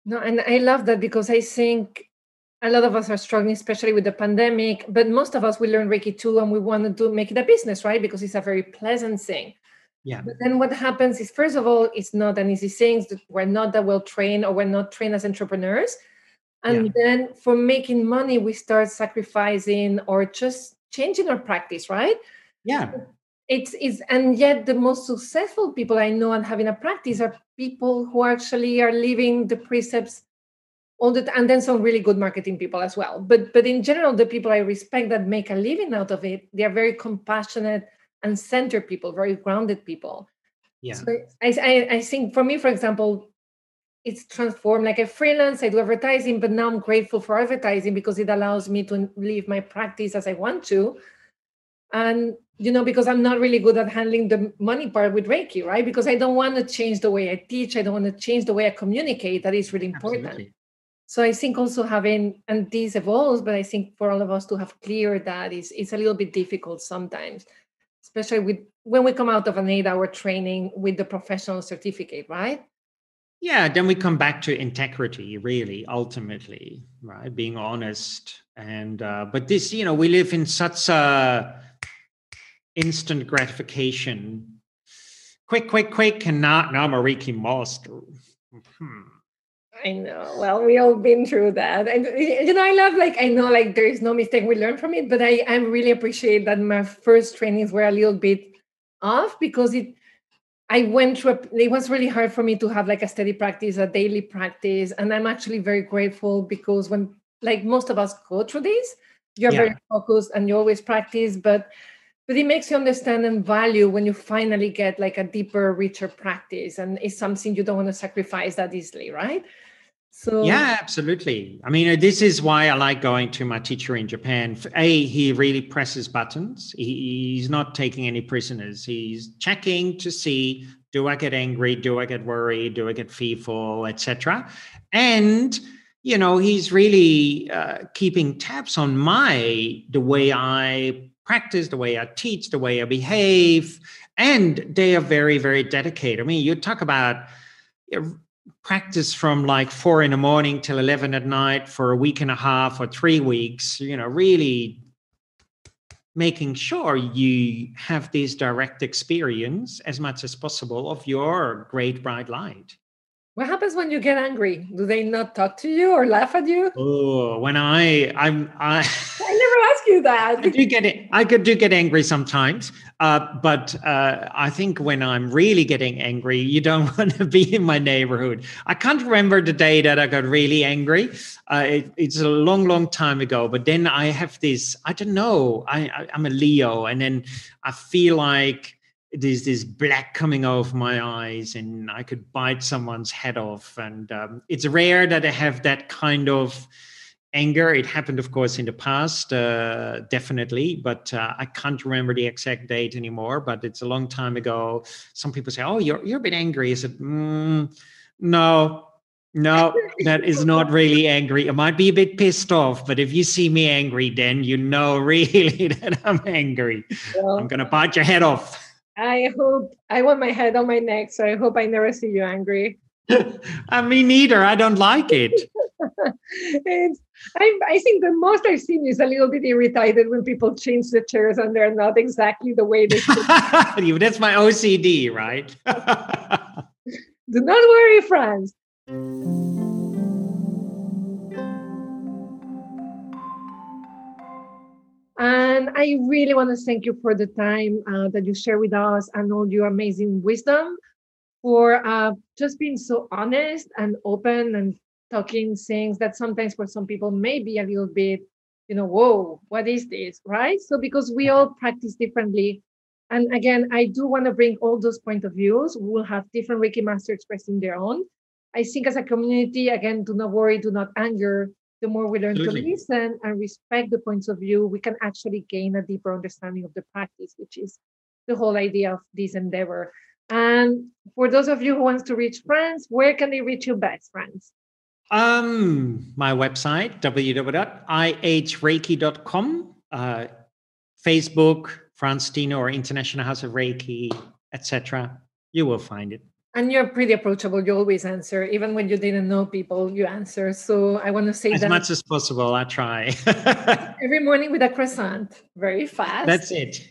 No, and I love that because I think a lot of us are struggling, especially with the pandemic. But most of us we learn Reiki too, and we want to make it a business, right? Because it's a very pleasant thing. Yeah. But then what happens is, first of all, it's not an easy thing. We're not that well trained, or we're not trained as entrepreneurs. And yeah. then for making money, we start sacrificing or just changing our practice, right? Yeah. It's it's and yet the most successful people I know and having a practice are people who actually are living the precepts all the and then some really good marketing people as well. But but in general, the people I respect that make a living out of it, they are very compassionate and center people, very grounded people. Yeah. So I, I, I think for me, for example, it's transformed. Like I freelance, I do advertising, but now I'm grateful for advertising because it allows me to live my practice as I want to. And you know, because I'm not really good at handling the money part with Reiki, right? Because I don't want to change the way I teach, I don't want to change the way I communicate. That is really important. Absolutely. So I think also having and this evolves, but I think for all of us to have clear that is it's a little bit difficult sometimes especially with when we come out of an eight hour training with the professional certificate, right? Yeah, then we come back to integrity, really, ultimately, right? Being honest. And, uh, but this, you know, we live in such a instant gratification. Quick, quick, quick, and now, now I'm a Reiki master. Hmm. I know. Well, we all been through that, and you know, I love like I know like there is no mistake we learn from it, but I I really appreciate that my first trainings were a little bit off because it I went through a, it was really hard for me to have like a steady practice, a daily practice, and I'm actually very grateful because when like most of us go through this, you're yeah. very focused and you always practice, but but it makes you understand and value when you finally get like a deeper richer practice and it's something you don't want to sacrifice that easily right so yeah, absolutely. I mean, this is why I like going to my teacher in Japan. A, he really presses buttons. He, he's not taking any prisoners. He's checking to see do I get angry, do I get worried, do I get fearful, etc. And you know, he's really uh, keeping tabs on my the way I practice, the way I teach, the way I behave, and they are very, very dedicated. I mean, you talk about practice from like four in the morning till 11 at night for a week and a half or three weeks, you know, really making sure you have this direct experience as much as possible of your great bright light. What happens when you get angry? Do they not talk to you or laugh at you? Oh, when I I'm I I never ask you that. I do get it. I could do get angry sometimes, uh, but uh, I think when I'm really getting angry, you don't want to be in my neighborhood. I can't remember the day that I got really angry. Uh, it, it's a long, long time ago. But then I have this. I don't know. I, I I'm a Leo, and then I feel like there's this black coming off my eyes and I could bite someone's head off. And um, it's rare that I have that kind of anger. It happened, of course, in the past, uh, definitely, but uh, I can't remember the exact date anymore. But it's a long time ago. Some people say, "Oh, you're you're a bit angry." I said, mm, "No, no, that is not really angry. I might be a bit pissed off, but if you see me angry, then you know really that I'm angry. Well, I'm gonna bite your head off." I hope I want my head on my neck, so I hope I never see you angry. I mean, neither. I don't like it. It's, I, I think the most I've seen is a little bit irritated when people change the chairs and they're not exactly the way they should. Be. That's my OCD, right? Do not worry, Frans. And I really want to thank you for the time uh, that you share with us and all your amazing wisdom, for uh, just being so honest and open and talking things that sometimes for some people may be a little bit, you know, whoa, what is this? Right. So because we all practice differently. And again, I do want to bring all those point of views. We will have different Reiki masters expressing their own. I think as a community, again, do not worry, do not anger. The more we learn Absolutely. to listen and respect the points of view, we can actually gain a deeper understanding of the practice, which is the whole idea of this endeavor. And for those of you who wants to reach Frans, where can they reach you best, Frans? Um, my website, www.ihreiki.com, uh, Facebook, Frans Stiene, or International House of Reiki, etc. You will find it. And you're pretty approachable. You always answer, even when you didn't know people, you answer. So I want to say as that as much as possible. I try every morning with a croissant, very fast. That's it.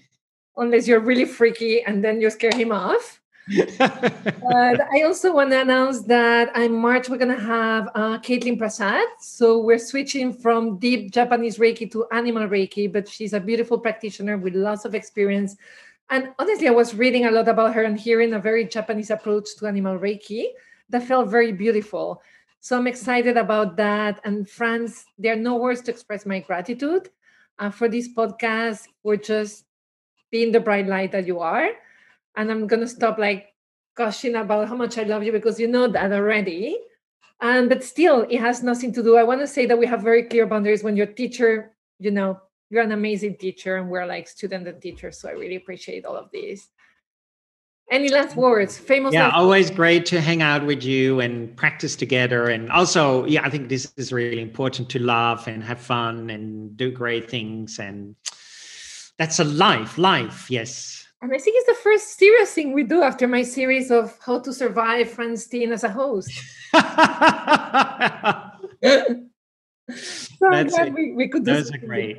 Unless you're really freaky, and then you scare him off but I also want to announce that in March we're going to have uh, Kathleen Prasad. So we're switching from deep Japanese Reiki to animal Reiki, but she's a beautiful practitioner with lots of experience. And honestly, I was reading a lot about her and hearing a very Japanese approach to animal Reiki that felt very beautiful. So I'm excited about that. And Frans, there are no words to express my gratitude uh, for this podcast, for just being the bright light that you are and I'm gonna stop like gushing about how much I love you because you know that already. And but still, it has nothing to do. I want to say that we have very clear boundaries when your teacher, you know, you're an amazing teacher, and we're like student and teacher. So I really appreciate all of this. Any last words? Famous. Yeah, always great to hang out with you and practice together. And also, yeah, I think this is really important to laugh and have fun and do great things. And that's a life, life, yes. And I think it's the first serious thing we do after my series of how to survive Frans Stiene as a host. so glad we, we could do That's great.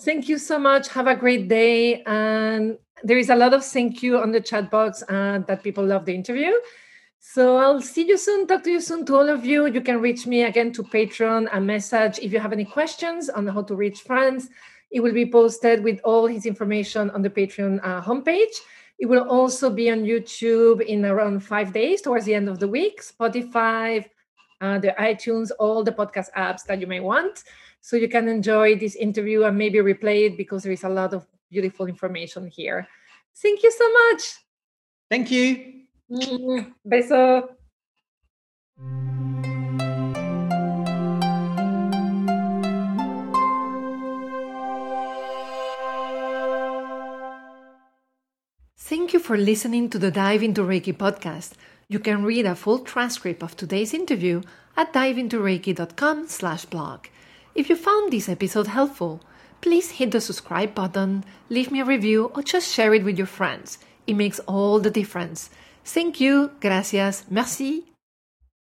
Thank you so much. Have a great day. And there is a lot of thank you on the chat box uh, that people love the interview. So I'll see you soon. Talk to you soon to all of you. You can reach me again to Patreon, a message if you have any questions on how to reach Frans. It will be posted with all his information on the Patreon uh, homepage. It will also be on YouTube in around five days towards the end of the week, Spotify, uh, the iTunes, all the podcast apps that you may want. So you can enjoy this interview and maybe replay it because there is a lot of beautiful information here. Thank you so much. Thank you. Beso. Thank you for listening to the Dive into Reiki podcast. You can read a full transcript of today's interview at diveintoreiki.com slash blog. If you found this episode helpful, please hit the subscribe button, leave me a review, or just share it with your friends. It makes all the difference. Thank you, gracias, merci,